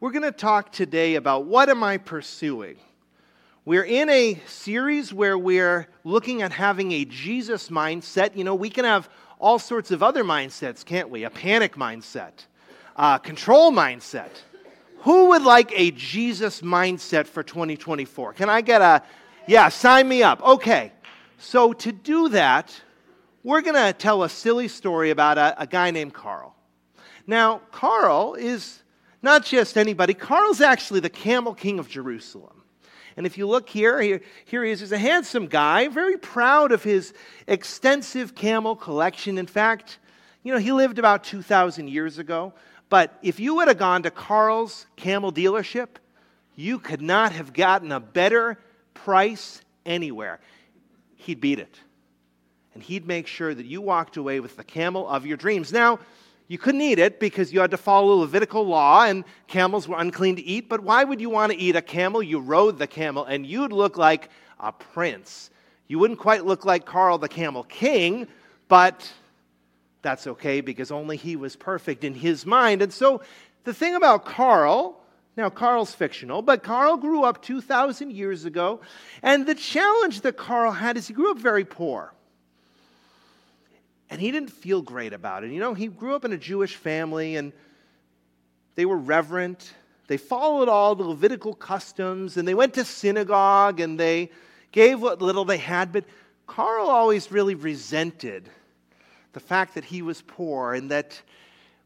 we're going to talk today about what am I pursuing? We're in a series where we're looking at having a Jesus mindset. You know, we can have all sorts of other mindsets, can't we? A panic mindset, a control mindset. Who would like a Jesus mindset for 2024? Can I get a, yeah, sign me up. Okay. So to do that, we're going to tell a silly story about a, a guy named Carl. Now, Carl is not just anybody, Carl's actually the camel king of Jerusalem. And if you look here, here, here he is. He's a handsome guy, very proud of his extensive camel collection. In fact, you know, he lived about 2,000 years ago. But if you would have gone to Carl's camel dealership, you could not have gotten a better price anywhere. He'd beat it. And he'd make sure that you walked away with the camel of your dreams. Now, you couldn't eat it because you had to follow Levitical law and camels were unclean to eat. But why would you want to eat a camel? You rode the camel and you'd look like a prince. You wouldn't quite look like Carl the Camel King, but that's okay because only he was perfect in his mind. And so the thing about Carl, now Carl's fictional, but Carl grew up 2,000 years ago. And the challenge that Carl had is he grew up very poor. And he didn't feel great about it. You know, he grew up in a Jewish family and they were reverent. They followed all the Levitical customs and they went to synagogue and they gave what little they had. But Carl always really resented the fact that he was poor and that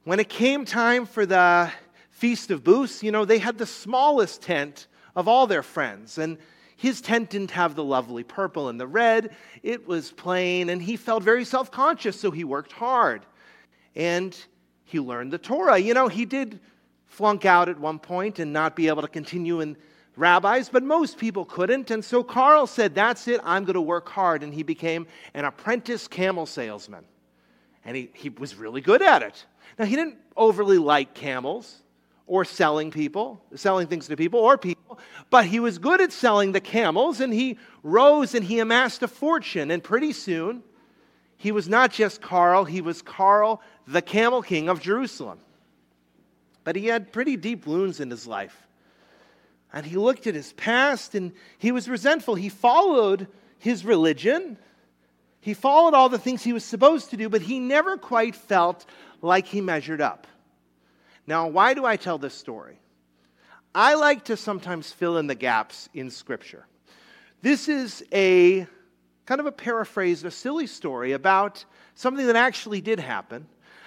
when it came time for the Feast of Booths, you know, they had the smallest tent of all their friends. And his tent didn't have the lovely purple and the red, it was plain, and he felt very self conscious, so he worked hard. And he learned the Torah. You know, he did flunk out at one point and not be able to continue in rabbis, but most people couldn't. And so Carl said, That's it, I'm going to work hard. And he became an apprentice camel salesman. And he, he was really good at it. Now, he didn't overly like camels or selling people, selling things to people or people, but he was good at selling the camels and he rose and he amassed a fortune. And pretty soon, he was not just Carl, he was Carl, the camel king of Jerusalem. But he had pretty deep wounds in his life. And he looked at his past and he was resentful. He followed his religion, he followed all the things he was supposed to do, but he never quite felt like he measured up. Now, why do I tell this story? I like to sometimes fill in the gaps in Scripture. This is a kind of a paraphrase, a silly story about something that actually did happen.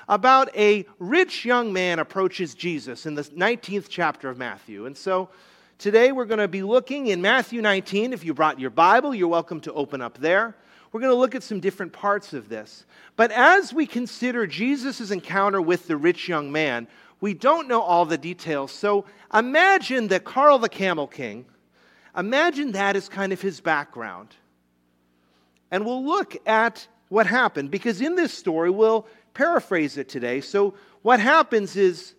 About a rich young man approaches Jesus in the 19th chapter of Matthew. And so today we're going to be looking in Matthew 19. If you brought your Bible, you're welcome to open up there. We're going to look at some different parts of this. But as we consider Jesus' encounter with the rich young man, we don't know all the details. So imagine that Carl the Camel King, imagine that as kind of his background. And we'll look at what happened because in this story, we'll paraphrase it today. So what happens is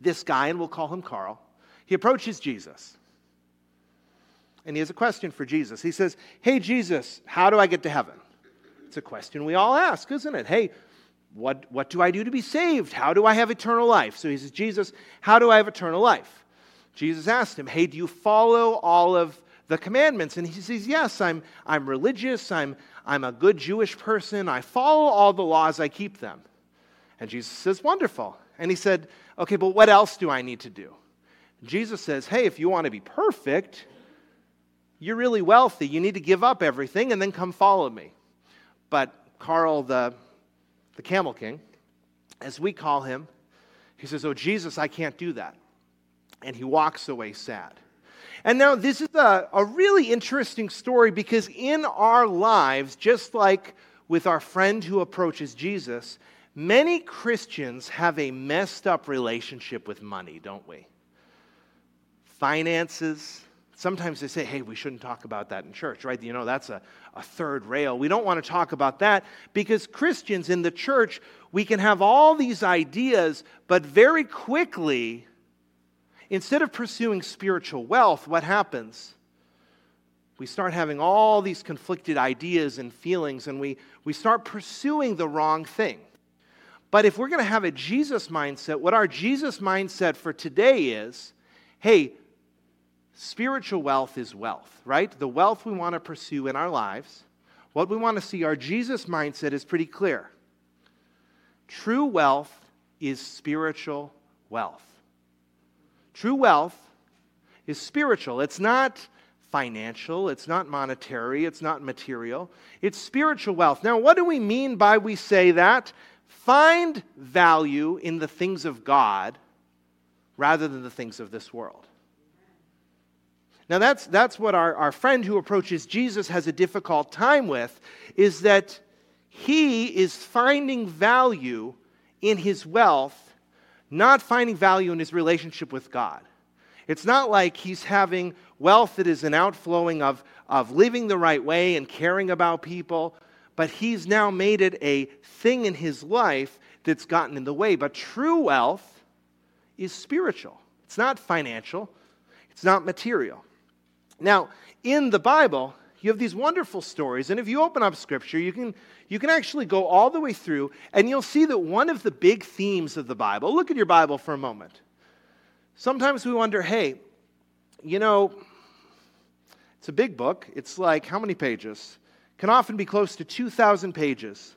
this guy, and we'll call him Carl, he approaches Jesus. And he has a question for Jesus. He says, Hey, Jesus, how do I get to heaven? It's a question we all ask, isn't it? Hey, what, what do I do to be saved? How do I have eternal life? So he says, Jesus, how do I have eternal life? Jesus asked him, Hey, do you follow all of the commandments? And he says, Yes, I'm, I'm religious. I'm, I'm a good Jewish person. I follow all the laws, I keep them. And Jesus says, Wonderful. And he said, Okay, but what else do I need to do? Jesus says, Hey, if you want to be perfect, you're really wealthy. You need to give up everything and then come follow me. But Carl, the the camel king, as we call him, he says, Oh, Jesus, I can't do that. And he walks away sad. And now, this is a, a really interesting story because in our lives, just like with our friend who approaches Jesus, many Christians have a messed up relationship with money, don't we? Finances, sometimes they say, hey, we shouldn't talk about that in church, right? You know, that's a, a third rail. We don't want to talk about that because Christians in the church, we can have all these ideas, but very quickly, instead of pursuing spiritual wealth, what happens? We start having all these conflicted ideas and feelings, and we, we start pursuing the wrong thing. But if we're going to have a Jesus mindset, what our Jesus mindset for today is hey, spiritual wealth is wealth, right? The wealth we want to pursue in our lives, what we want to see, our Jesus mindset is pretty clear. True wealth is spiritual wealth. True wealth is spiritual. It's not financial, it's not monetary, it's not material, it's spiritual wealth. Now, what do we mean by we say that? Find value in the things of God rather than the things of this world. Now, that's, that's what our, our friend who approaches Jesus has a difficult time with, is that he is finding value in his wealth, not finding value in his relationship with God. It's not like he's having wealth that is an outflowing of, of living the right way and caring about people, but he's now made it a thing in his life that's gotten in the way. But true wealth is spiritual, it's not financial, it's not material. Now, in the Bible, you have these wonderful stories, and if you open up Scripture, you can, you can actually go all the way through, and you'll see that one of the big themes of the Bible, look at your Bible for a moment. Sometimes we wonder, hey, you know, it's a big book. It's like how many pages? Can often be close to 2,000 pages.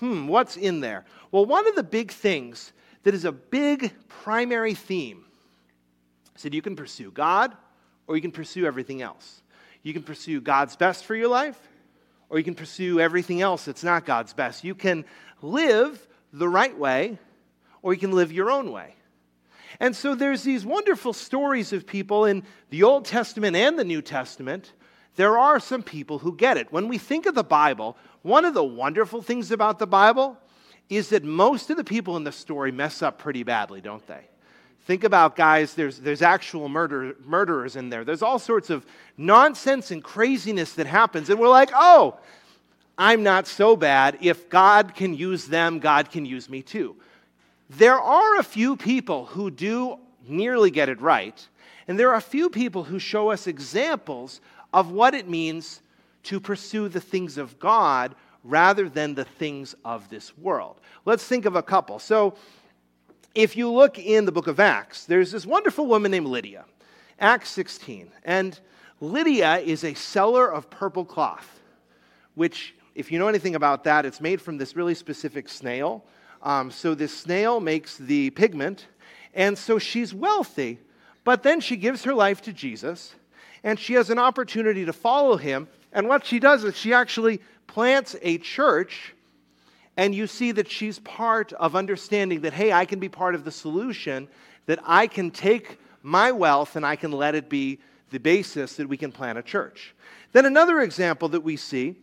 Hmm, what's in there? Well, one of the big things that is a big primary theme is that you can pursue God or you can pursue everything else. You can pursue God's best for your life or you can pursue everything else that's not God's best. You can live the right way or you can live your own way. And so there's these wonderful stories of people in the Old Testament and the New Testament. There are some people who get it. When we think of the Bible, one of the wonderful things about the Bible is that most of the people in the story mess up pretty badly, don't they? Think about guys, there's, there's actual murder, murderers in there. There's all sorts of nonsense and craziness that happens. And we're like, oh, I'm not so bad. If God can use them, God can use me too. There are a few people who do nearly get it right, and there are a few people who show us examples of what it means to pursue the things of God rather than the things of this world. Let's think of a couple. So, if you look in the book of Acts, there's this wonderful woman named Lydia, Acts 16. And Lydia is a seller of purple cloth, which, if you know anything about that, it's made from this really specific snail um, so this snail makes the pigment, and so she's wealthy. But then she gives her life to Jesus, and she has an opportunity to follow him. And what she does is she actually plants a church, and you see that she's part of understanding that, hey, I can be part of the solution, that I can take my wealth and I can let it be the basis that we can plant a church. Then another example that we see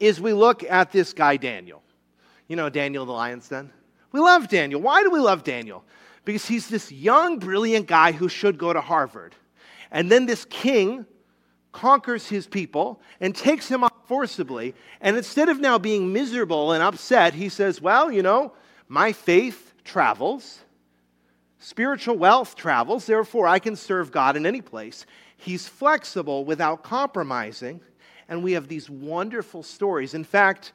is we look at this guy, Daniel. You know Daniel the lion's den? We love Daniel. Why do we love Daniel? Because he's this young, brilliant guy who should go to Harvard. And then this king conquers his people and takes him off forcibly. And instead of now being miserable and upset, he says, Well, you know, my faith travels, spiritual wealth travels, therefore I can serve God in any place. He's flexible without compromising. And we have these wonderful stories. In fact,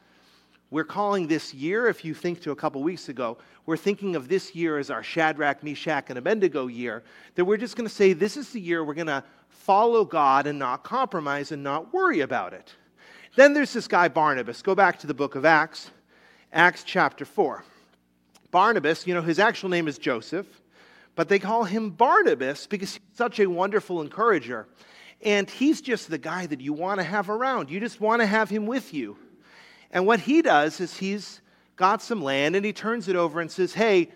we're calling this year, if you think to a couple weeks ago, we're thinking of this year as our Shadrach, Meshach, and Abednego year, that we're just going to say this is the year we're going to follow God and not compromise and not worry about it. Then there's this guy, Barnabas. Go back to the book of Acts, Acts chapter 4. Barnabas, you know, his actual name is Joseph, but they call him Barnabas because he's such a wonderful encourager. And he's just the guy that you want to have around. You just want to have him with you. And what he does is he's got some land and he turns it over and says, Hey,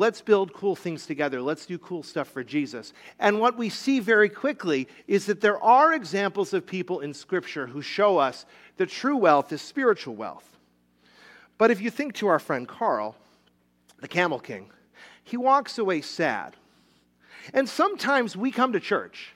let's build cool things together. Let's do cool stuff for Jesus. And what we see very quickly is that there are examples of people in Scripture who show us that true wealth is spiritual wealth. But if you think to our friend Carl, the Camel King, he walks away sad. And sometimes we come to church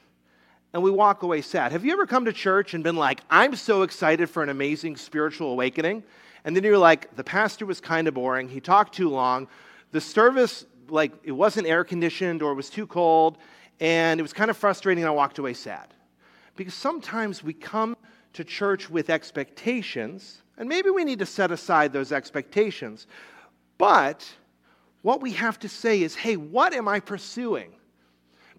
and we walk away sad. Have you ever come to church and been like, I'm so excited for an amazing spiritual awakening? And then you're like, the pastor was kind of boring. He talked too long. The service, like, it wasn't air conditioned or it was too cold. And it was kind of frustrating. And I walked away sad. Because sometimes we come to church with expectations, and maybe we need to set aside those expectations. But what we have to say is hey, what am I pursuing?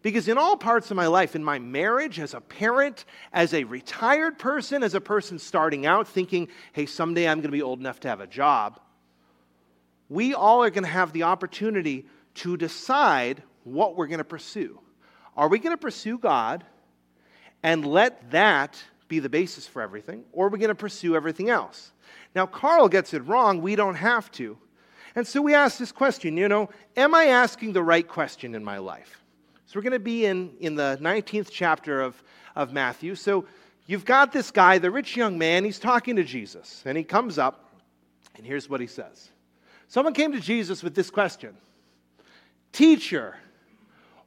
Because in all parts of my life, in my marriage, as a parent, as a retired person, as a person starting out thinking, hey, someday I'm going to be old enough to have a job, we all are going to have the opportunity to decide what we're going to pursue. Are we going to pursue God and let that be the basis for everything, or are we going to pursue everything else? Now, Carl gets it wrong. We don't have to. And so we ask this question you know, am I asking the right question in my life? So we're going to be in, in the 19th chapter of, of Matthew. So you've got this guy, the rich young man, he's talking to Jesus. And he comes up, and here's what he says Someone came to Jesus with this question Teacher,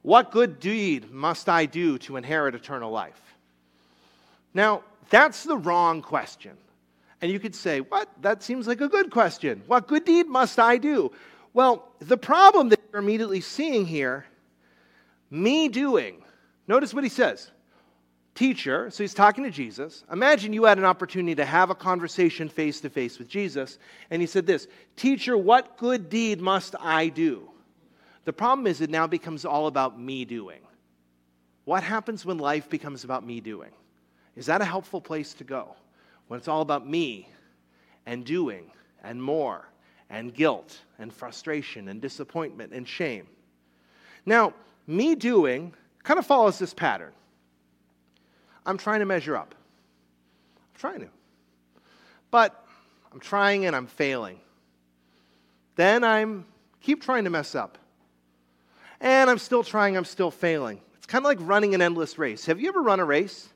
what good deed must I do to inherit eternal life? Now, that's the wrong question. And you could say, What? That seems like a good question. What good deed must I do? Well, the problem that you're immediately seeing here me doing. Notice what he says. Teacher, so he's talking to Jesus. Imagine you had an opportunity to have a conversation face to face with Jesus, and he said this Teacher, what good deed must I do? The problem is it now becomes all about me doing. What happens when life becomes about me doing? Is that a helpful place to go? When it's all about me and doing and more and guilt and frustration and disappointment and shame. Now, me doing kind of follows this pattern. I'm trying to measure up. I'm trying to. But I'm trying and I'm failing. Then I'm keep trying to mess up. And I'm still trying, I'm still failing. It's kind of like running an endless race. Have you ever run a race?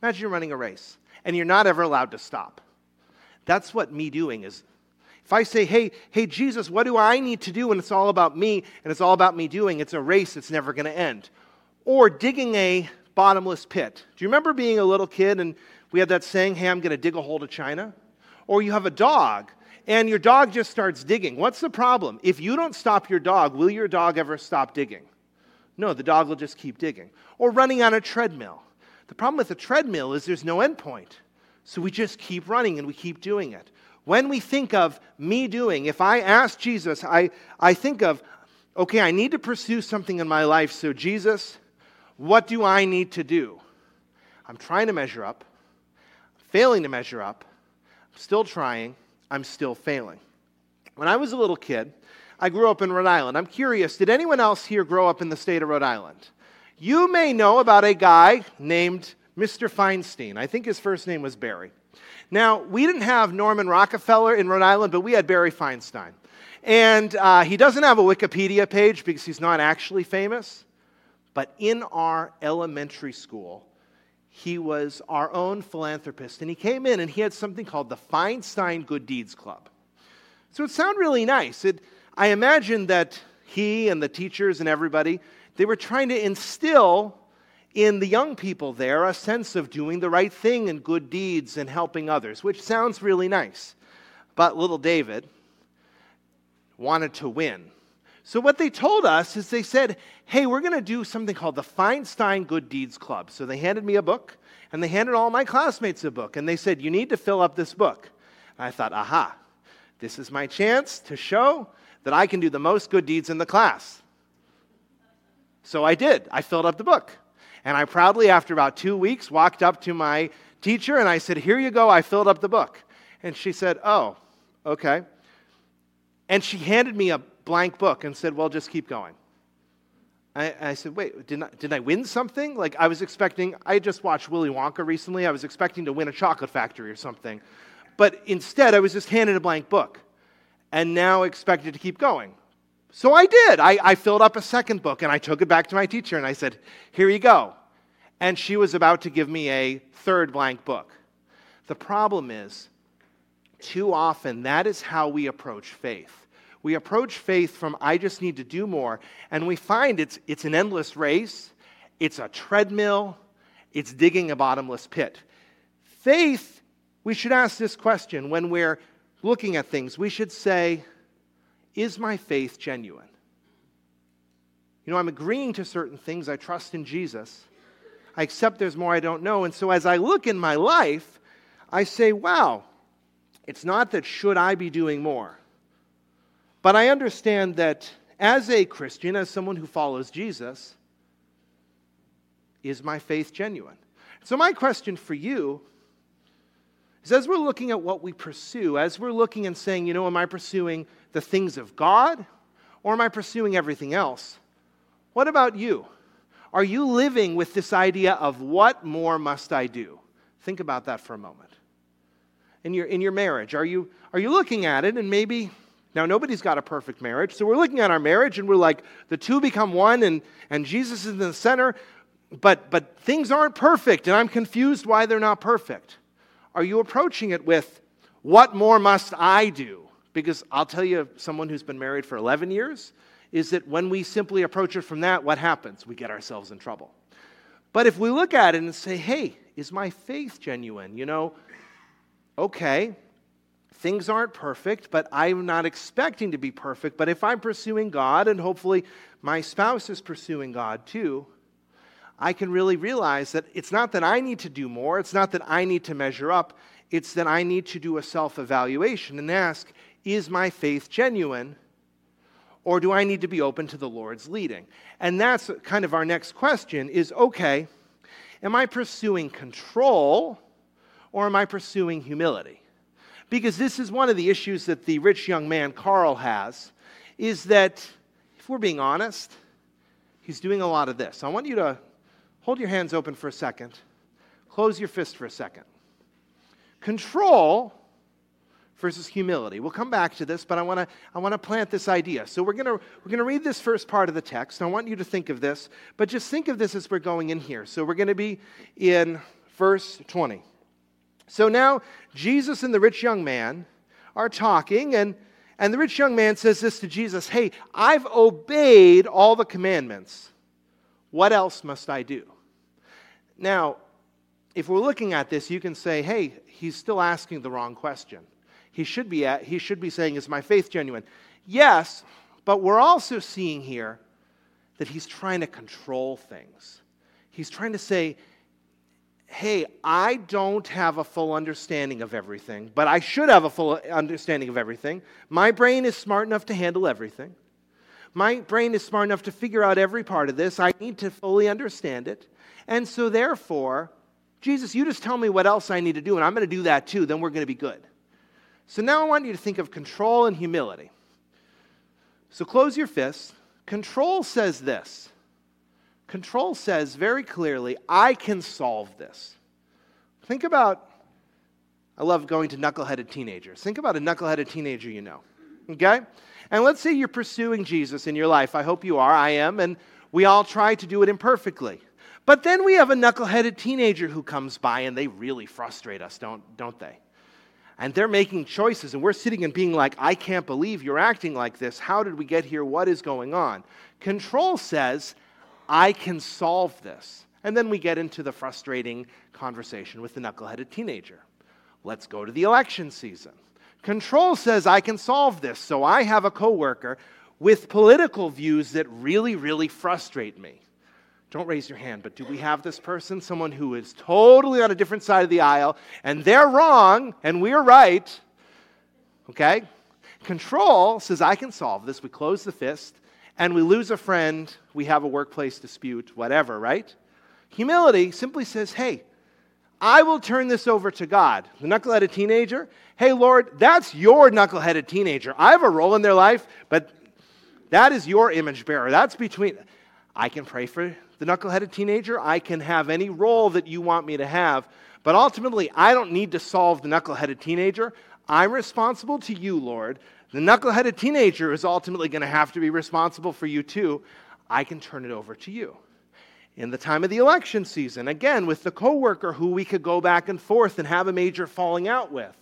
Imagine you're running a race and you're not ever allowed to stop. That's what me doing is if I say, hey, hey, Jesus, what do I need to do? And it's all about me and it's all about me doing, it's a race that's never going to end. Or digging a bottomless pit. Do you remember being a little kid and we had that saying, hey, I'm going to dig a hole to China? Or you have a dog and your dog just starts digging. What's the problem? If you don't stop your dog, will your dog ever stop digging? No, the dog will just keep digging. Or running on a treadmill. The problem with a treadmill is there's no end point. So we just keep running and we keep doing it. When we think of me doing, if I ask Jesus, I, I think of, okay, I need to pursue something in my life. So, Jesus, what do I need to do? I'm trying to measure up, failing to measure up, I'm still trying, I'm still failing. When I was a little kid, I grew up in Rhode Island. I'm curious, did anyone else here grow up in the state of Rhode Island? You may know about a guy named Mr. Feinstein. I think his first name was Barry. Now, we didn't have Norman Rockefeller in Rhode Island, but we had Barry Feinstein. And uh, he doesn't have a Wikipedia page because he's not actually famous. But in our elementary school, he was our own philanthropist. And he came in and he had something called the Feinstein Good Deeds Club. So it sounded really nice. It, I imagine that he and the teachers and everybody, they were trying to instill in the young people there a sense of doing the right thing and good deeds and helping others, which sounds really nice. But little David wanted to win. So, what they told us is they said, hey, we're going to do something called the Feinstein Good Deeds Club. So, they handed me a book, and they handed all my classmates a book, and they said, you need to fill up this book. And I thought, aha, this is my chance to show that I can do the most good deeds in the class. So I did. I filled up the book. And I proudly, after about two weeks, walked up to my teacher and I said, Here you go, I filled up the book. And she said, Oh, okay. And she handed me a blank book and said, Well, just keep going. I, I said, Wait, didn't I, did I win something? Like, I was expecting, I just watched Willy Wonka recently. I was expecting to win a chocolate factory or something. But instead, I was just handed a blank book and now expected to keep going. So I did. I, I, filled up a second book and I took it back to my teacher and I said, Here you go. And she was about to give me a third blank book. The problem is, too often, that is how we approach faith. We approach faith from, I just need to do more. And we find it's, it's an endless race, it's a treadmill, it's digging a bottomless pit. Faith, we should ask this question when we're looking at things. We should say, is my faith genuine? You know, I'm agreeing to certain things. I trust in Jesus. I accept there's more I don't know. And so as I look in my life, I say, wow, it's not that should I be doing more, But I understand that as a Christian, as someone who follows Jesus, is my faith genuine? So, my question for you is as we're looking at what we pursue, as we're looking and saying, you know, am I pursuing the things of God or am I pursuing everything else? What about you? Are you living with this idea of what more must I do? Think about that for a moment. In your, in your marriage, are you, are you looking at it and maybe, now nobody's got a perfect marriage, so we're looking at our marriage and we're like, the two become one and, and Jesus is in the center, but, but things aren't perfect and I'm confused why they're not perfect. Are you approaching it with, what more must I do? Because I'll tell you, someone who's been married for 11 years, is that when we simply approach it from that, what happens? We get ourselves in trouble. But if we look at it and say, hey, is my faith genuine? You know, okay, things aren't perfect, but I'm not expecting to be perfect. But if I'm pursuing God, and hopefully my spouse is pursuing God too, I can really realize that it's not that I need to do more, it's not that I need to measure up, it's that I need to do a self evaluation and ask, is my faith genuine? Or do I need to be open to the Lord's leading? And that's kind of our next question is okay, am I pursuing control or am I pursuing humility? Because this is one of the issues that the rich young man Carl has is that if we're being honest, he's doing a lot of this. I want you to Hold your hands open for a second. Close your fist for a second. Control versus humility. We'll come back to this, but I want to I want to plant this idea. So we're going to we're going to read this first part of the text. I want you to think of this, but just think of this as we're going in here. So we're going to be in verse 20. So now Jesus and the rich young man are talking and and the rich young man says this to Jesus, "Hey, I've obeyed all the commandments." What else must I do? Now, if we're looking at this, you can say, hey, he's still asking the wrong question. He should be, at, he should be saying, is my faith genuine? Yes, but we're also seeing here that he's trying to control things. He's trying to say, hey, I don't have a full understanding of everything, but I should have a full understanding of everything. My brain is smart enough to handle everything. My brain is smart enough to figure out every part of this. I need to fully understand it. And so, therefore, Jesus, you just tell me what else I need to do, and I'm going to do that too. Then we're going to be good. So, now I want you to think of control and humility. So, close your fists. Control says this Control says very clearly, I can solve this. Think about, I love going to knuckleheaded teenagers. Think about a knuckleheaded teenager you know. Okay? And let's say you're pursuing Jesus in your life. I hope you are. I am. And we all try to do it imperfectly. But then we have a knuckleheaded teenager who comes by and they really frustrate us, don't, don't they? And they're making choices, and we're sitting and being like, I can't believe you're acting like this. How did we get here? What is going on? Control says, I can solve this. And then we get into the frustrating conversation with the knuckleheaded teenager. Let's go to the election season. Control says I can solve this. So I have a coworker with political views that really, really frustrate me. Don't raise your hand, but do we have this person? Someone who is totally on a different side of the aisle, and they're wrong, and we're right. Okay? Control says, I can solve this. We close the fist, and we lose a friend, we have a workplace dispute, whatever, right? Humility simply says, hey, I will turn this over to God. The knuckleheaded teenager, hey, Lord, that's your knuckleheaded teenager. I have a role in their life, but that is your image bearer. That's between. I can pray for the knuckleheaded teenager. I can have any role that you want me to have. But ultimately, I don't need to solve the knuckleheaded teenager. I'm responsible to you, Lord. The knuckleheaded teenager is ultimately going to have to be responsible for you too. I can turn it over to you in the time of the election season, again, with the coworker who we could go back and forth and have a major falling out with.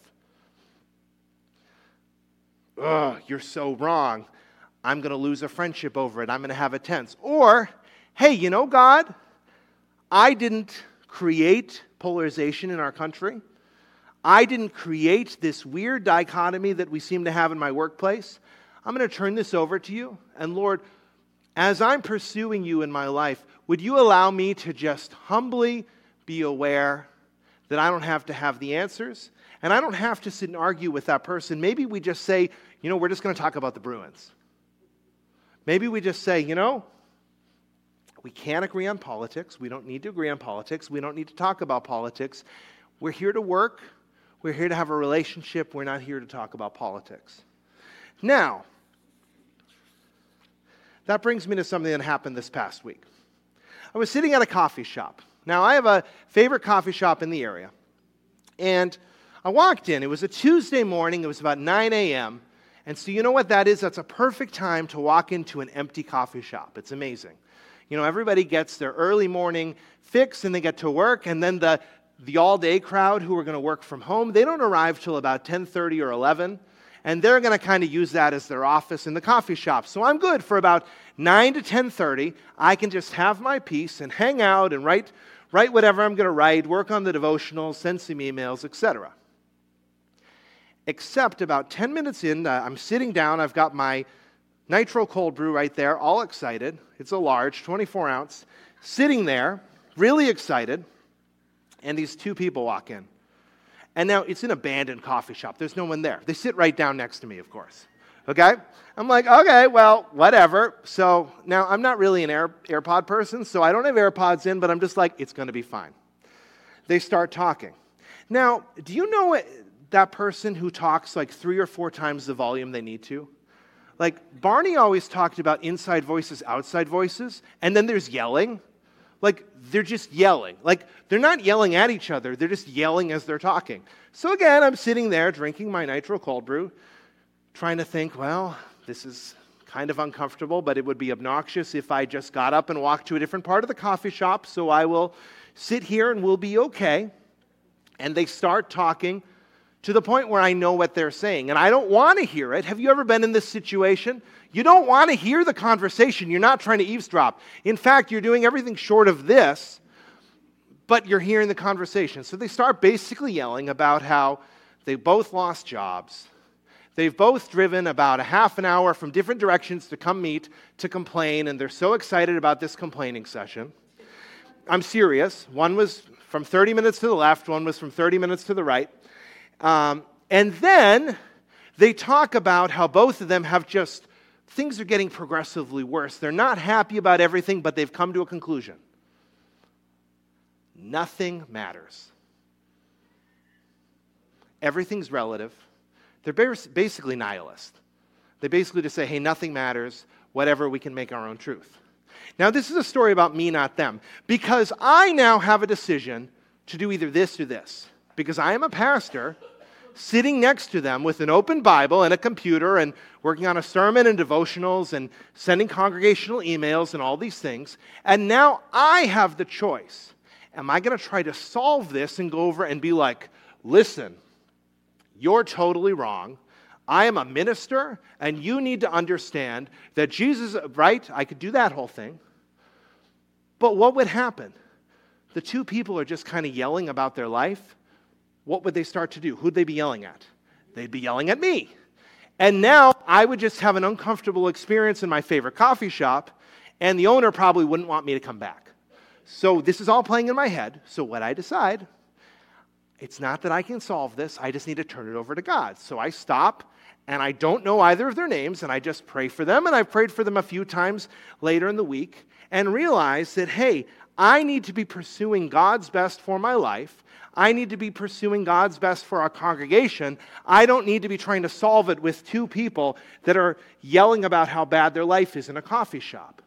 Ugh, you're so wrong. I'm going to lose a friendship over it. I'm going to have a tense. Or, hey, you know, God, I didn't create polarization in our country. I didn't create this weird dichotomy that we seem to have in my workplace. I'm going to turn this over to you. And Lord, as I'm pursuing you in my life, would you allow me to just humbly be aware that I don't have to have the answers And I don't have to sit and argue with that person. Maybe we just say, you know, we're just going to talk about the Bruins. Maybe we just say, you know, we can't agree on politics. We don't need to agree on politics. We don't need to talk about politics. We're here to work. We're here to have a relationship. We're not here to talk about politics. Now, that brings me to something that happened this past week. I was sitting at a coffee shop. Now, I have a favorite coffee shop in the area. And I walked in. It was a Tuesday morning. It was about 9 a.m. And so, you know what that is? That's a perfect time to walk into an empty coffee shop. It's amazing. You know, everybody gets their early morning fix and they get to work, and then the, the all-day crowd who are going to work from home, they don't arrive till about 10:30 or 11, and they're going to kind of use that as their office in the coffee shop. So I'm good for about 9 to 10:30. I can just have my peace and hang out and write write whatever I'm going to write, work on the devotionals, send some emails, etc. Except about 10 minutes in, uh, I'm sitting down, I've got my nitro cold brew right there, all excited. It's a large, 24 ounce, sitting there, really excited. And these two people walk in. And now it's an abandoned coffee shop. There's no one there. They sit right down next to me, of course. Okay? I'm like, okay, well, whatever. So now I'm not really an Air, AirPod person, so I don't have AirPods in, but I'm just like, it's going to be fine. They start talking. Now, do you know that person who talks like three or four times the volume they need to? Like, Barney always talked about inside voices, outside voices, and then there's yelling. Like, they're just yelling. Like, they're not yelling at each other, they're just yelling as they're talking. So, again, I'm sitting there drinking my nitro cold brew, trying to think, well, this is kind of uncomfortable, but it would be obnoxious if I just got up and walked to a different part of the coffee shop, so I will sit here and we'll be okay. And they start talking to the point where I know what they're saying. And I don't want to hear it. Have you ever been in this situation? You don't want to hear the conversation. You're not trying to eavesdrop. In fact, you're doing everything short of this, but you're hearing the conversation. So they start basically yelling about how they both lost jobs. They've both driven about a half an hour from different directions to come meet to complain, and they're so excited about this complaining session. I'm serious. One was from 30 minutes to the left, one was from 30 minutes to the right. Um, and then they talk about how both of them have just, things are getting progressively worse. They're not happy about everything, but they've come to a conclusion. Nothing matters. Everything's relative. They're basically nihilist. They basically just say, hey, nothing matters, whatever, we can make our own truth. Now, this is a story about me, not them, because I now have a decision to do either this or this because I am a pastor sitting next to them with an open Bible and a computer and working on a sermon and devotionals and sending congregational emails and all these things. And now I have the choice. Am I going to try to solve this and go over and be like, listen, you're totally wrong. I am a minister, and you need to understand that Jesus, right? I could do that whole thing. But what would happen? The two people are just kind of yelling about their life what would they start to do? Who'd they be yelling at? They'd be yelling at me. And now I would just have an uncomfortable experience in my favorite coffee shop, and the owner probably wouldn't want me to come back. So this is all playing in my head. So what I decide, it's not that I can solve this, I just need to turn it over to God. So I stop and I don't know either of their names, and I just pray for them. And I've prayed for them a few times later in the week and realize that, hey, I need to be pursuing God's best for my life. I need to be pursuing God's best for our congregation. I don't need to be trying to solve it with two people that are yelling about how bad their life is in a coffee shop.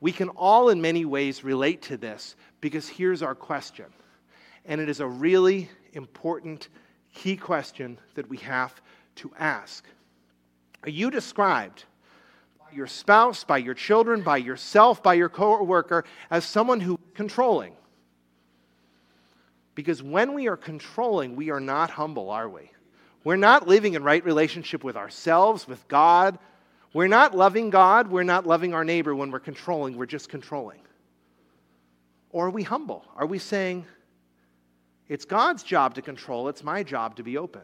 We can all, in many ways, relate to this because here's our question. And it is a really important, key question that we have to ask. Are you described your spouse, by your children, by yourself, by your coworker as someone who controlling? Because when we are controlling, we are not humble, are we? We're not living in right relationship with ourselves, with God. We're not loving God. We're not loving our neighbor when we're controlling. We're just controlling. Or are we humble? Are we saying, it's God's job to control, it's my job to be open?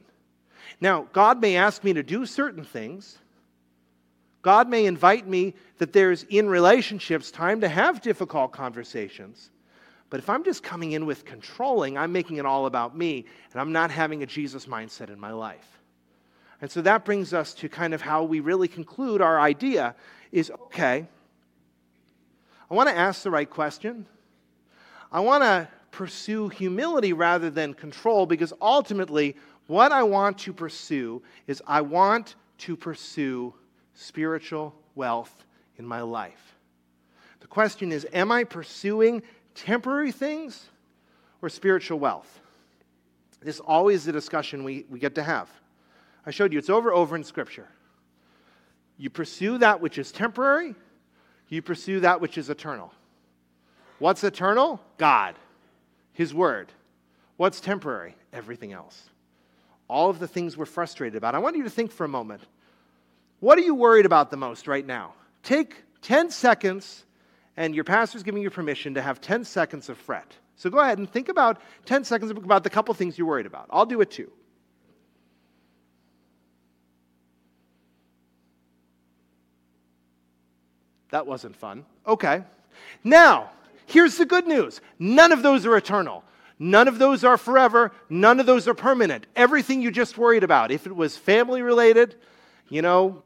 Now, God may ask me to do certain things. God may invite me that there's in relationships time to have difficult conversations. But if I'm just coming in with controlling, I'm making it all about me, and I'm not having a Jesus mindset in my life. And so that brings us to kind of how we really conclude our idea is okay, I want to ask the right question. I want to pursue humility rather than control because ultimately, what I want to pursue is I want to pursue spiritual wealth in my life. The question is Am I pursuing temporary things or spiritual wealth? This is always the discussion we, we get to have. I showed you it's over over in Scripture. You pursue that which is temporary, you pursue that which is eternal. What's eternal? God, His Word. What's temporary? Everything else. All of the things we're frustrated about. I want you to think for a moment. What are you worried about the most right now? Take 10 seconds, and your pastor's giving you permission to have 10 seconds of fret. So go ahead and think about 10 seconds about the couple things you're worried about. I'll do it too. That wasn't fun. Okay. Now, here's the good news none of those are eternal. None of those are forever. None of those are permanent. Everything you just worried about, if it was family related, you know,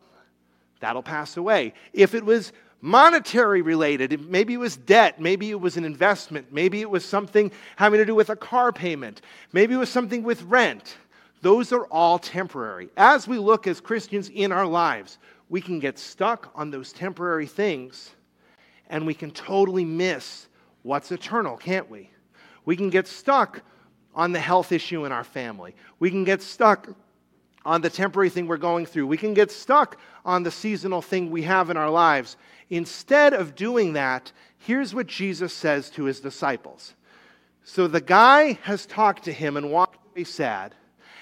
that'll pass away. If it was monetary related, maybe it was debt, maybe it was an investment, maybe it was something having to do with a car payment, maybe it was something with rent. Those are all temporary. As we look as Christians in our lives, we can get stuck on those temporary things and we can totally miss what's eternal, can't we? We can get stuck on the health issue in our family. We can get stuck on the temporary thing we're going through. We can get stuck on the seasonal thing we have in our lives. Instead of doing that, here's what Jesus says to his disciples. So the guy has talked to him and walked away sad.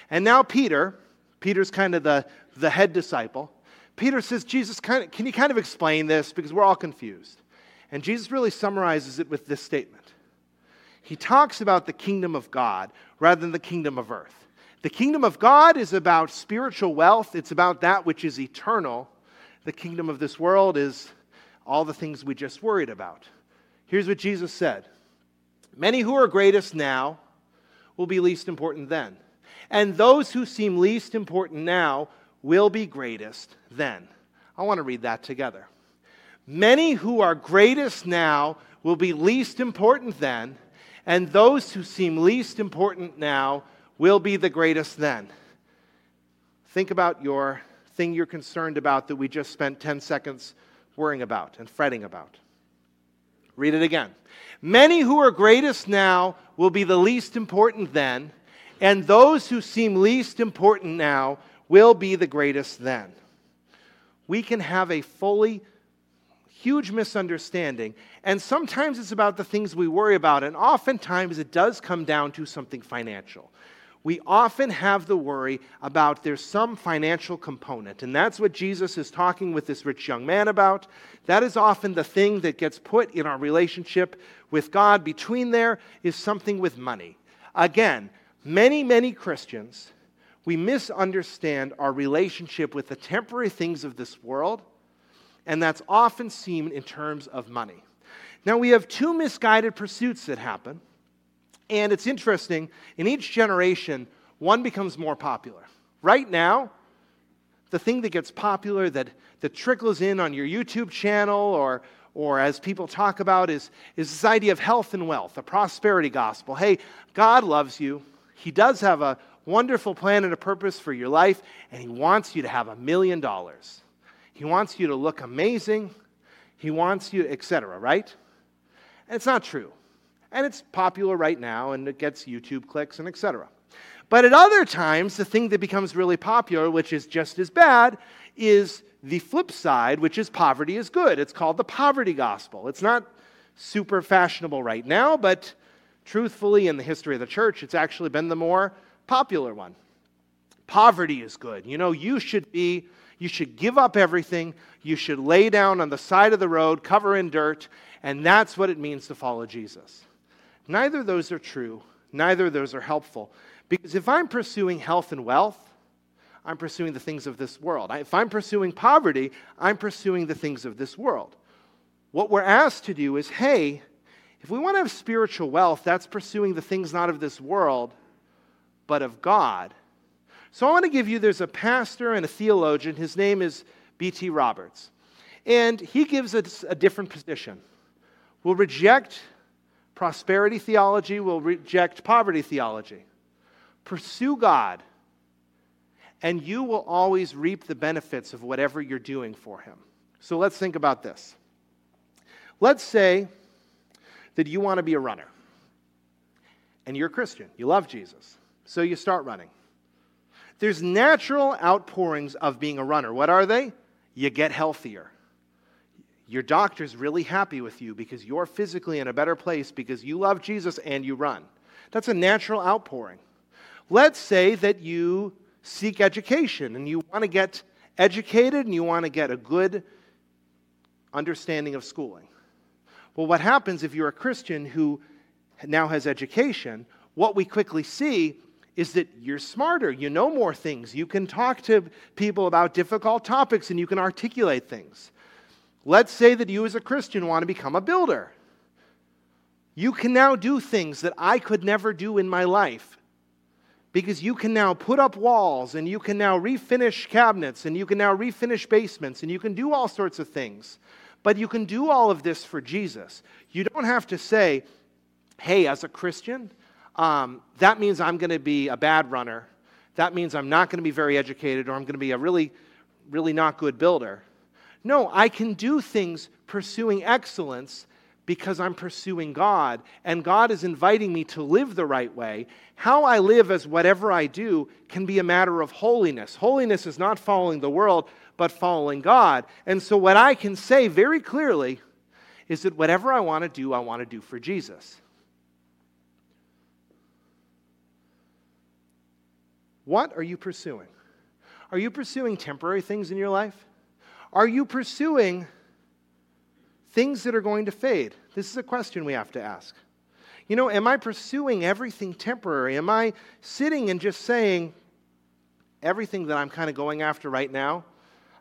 And now Peter, Peter's kind of the, the head disciple, Peter says, Jesus, can you kind of explain this? Because we're all confused. And Jesus really summarizes it with this statement. He talks about the kingdom of God rather than the kingdom of earth. The kingdom of God is about spiritual wealth, it's about that which is eternal. The kingdom of this world is all the things we just worried about. Here's what Jesus said Many who are greatest now will be least important then. And those who seem least important now will be greatest then. I want to read that together. Many who are greatest now will be least important then, and those who seem least important now will be the greatest then. Think about your thing you're concerned about that we just spent 10 seconds worrying about and fretting about. Read it again. Many who are greatest now will be the least important then, and those who seem least important now will be the greatest then. We can have a fully huge misunderstanding. And sometimes it's about the things we worry about, and oftentimes it does come down to something financial. We often have the worry about there's some financial component, and that's what Jesus is talking with this rich young man about. That is often the thing that gets put in our relationship with God. Between there is something with money. Again, many, many Christians we misunderstand our relationship with the temporary things of this world, and that's often seen in terms of money. Now, we have two misguided pursuits that happen, and it's interesting. In each generation, one becomes more popular. Right now, the thing that gets popular, that, that trickles in on your YouTube channel or, or as people talk about, is, is this idea of health and wealth, a prosperity gospel. Hey, God loves you. He does have a, wonderful plan and a purpose for your life, and He wants you to have a million dollars. He wants you to look amazing. He wants you, etc., right? And it's not true. And it's popular right now, and it gets YouTube clicks and etc. But at other times, the thing that becomes really popular, which is just as bad, is the flip side, which is poverty is good. It's called the poverty gospel. It's not super fashionable right now, but truthfully, in the history of the church, it's actually been the more popular one. Poverty is good. You know, you should be, you should give up everything. You should lay down on the side of the road, cover in dirt, and that's what it means to follow Jesus. Neither of those are true. Neither of those are helpful. Because if I'm pursuing health and wealth, I'm pursuing the things of this world. If I'm pursuing poverty, I'm pursuing the things of this world. What we're asked to do is hey, If we want to have spiritual wealth, that's pursuing the things not of this world, but of God. So I want to give you there's a pastor and a theologian. His name is B.T. Roberts. And he gives us a different position. We'll reject prosperity theology, we'll reject poverty theology. Pursue God, and you will always reap the benefits of whatever you're doing for Him. So let's think about this. Let's say that you want to be a runner, and you're a Christian, you love Jesus, so you start running. There's natural outpourings of being a runner. What are they? You get healthier. Your doctor's really happy with you because you're physically in a better place because you love Jesus and you run. That's a natural outpouring. Let's say that you seek education and you want to get educated and you want to get a good understanding of schooling. Well, what happens if you're a Christian who now has education? What we quickly see is that you're smarter, you know more things, you can talk to people about difficult topics, and you can articulate things. Let's say that you, as a Christian, want to become a builder. You can now do things that I could never do in my life because you can now put up walls and you can now refinish cabinets and you can now refinish basements and you can do all sorts of things. But you can do all of this for Jesus. You don't have to say, hey, as a Christian, um, that means I'm going to be a bad runner. That means I'm not going to be very educated or I'm going to be a really, really not good builder. No, I can do things pursuing excellence because I'm pursuing God, and God is inviting me to live the right way. How I live as whatever I do can be a matter of holiness. Holiness is not following the world, but following God. And so, what I can say very clearly is that whatever I want to do, I want to do for Jesus. What are you pursuing? Are you pursuing temporary things in your life? Are you pursuing things that are going to fade? This is a question we have to ask. You know, am I pursuing everything temporary? Am I sitting and just saying everything that I'm kind of going after right now?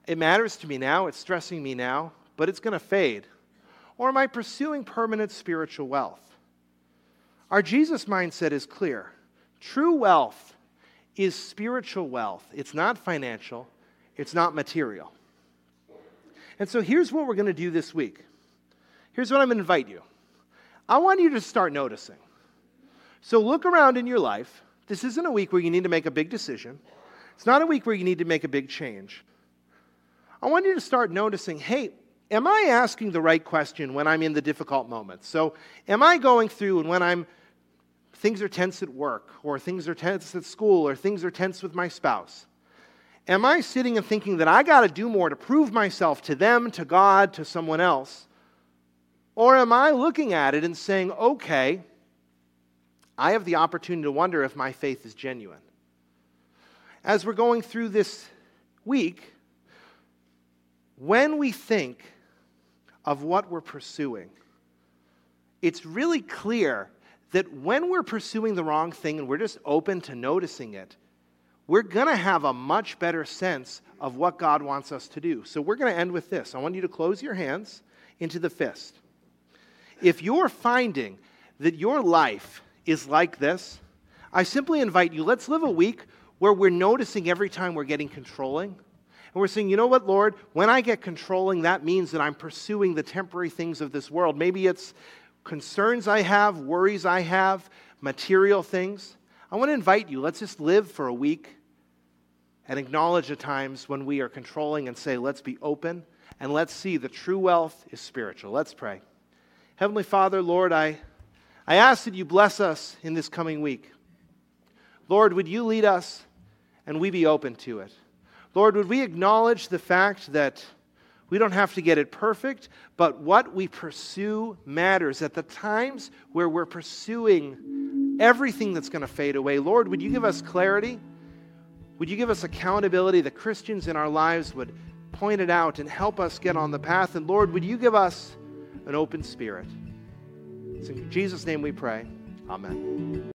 It matters to me now, it's stressing me now, but it's going to fade. Or am I pursuing permanent spiritual wealth? Our Jesus mindset is clear. True wealth is spiritual wealth. It's not financial, it's not material. And so here's what we're going to do this week. Here's what I'm going to invite you. I want you to start noticing. So look around in your life. This isn't a week where you need to make a big decision. It's not a week where you need to make a big change. I want you to start noticing hey, am I asking the right question when I'm in the difficult moments? So, am I going through and when I'm things are tense at work, or things are tense at school, or things are tense with my spouse? Am I sitting and thinking that I got to do more to prove myself to them, to God, to someone else? Or am I looking at it and saying, okay, I have the opportunity to wonder if my faith is genuine? As we're going through this week, when we think of what we're pursuing, it's really clear that when we're pursuing the wrong thing and we're just open to noticing it, we're going to have a much better sense of what God wants us to do. So we're going to end with this. I want you to close your hands into the fist. If you're finding that your life is like this, I simply invite you, let's live a week where we're noticing every time we're getting controlling. And we're saying, you know what, Lord, when I get controlling, that means that I'm pursuing the temporary things of this world. Maybe it's concerns I have, worries I have, material things, I want to invite you, let's just live for a week and acknowledge the times when we are controlling and say, let's be open and let's see the true wealth is spiritual. Let's pray. Heavenly Father, Lord, I, I ask that you bless us in this coming week. Lord, would you lead us and we be open to it? Lord, would we acknowledge the fact that we don't have to get it perfect, but what we pursue matters. At the times where we're pursuing everything that's going to fade away, Lord, would you give us clarity? Would you give us accountability that Christians in our lives would point it out and help us get on the path? And Lord, would you give us an open spirit? It's in Jesus' name we pray. Amen.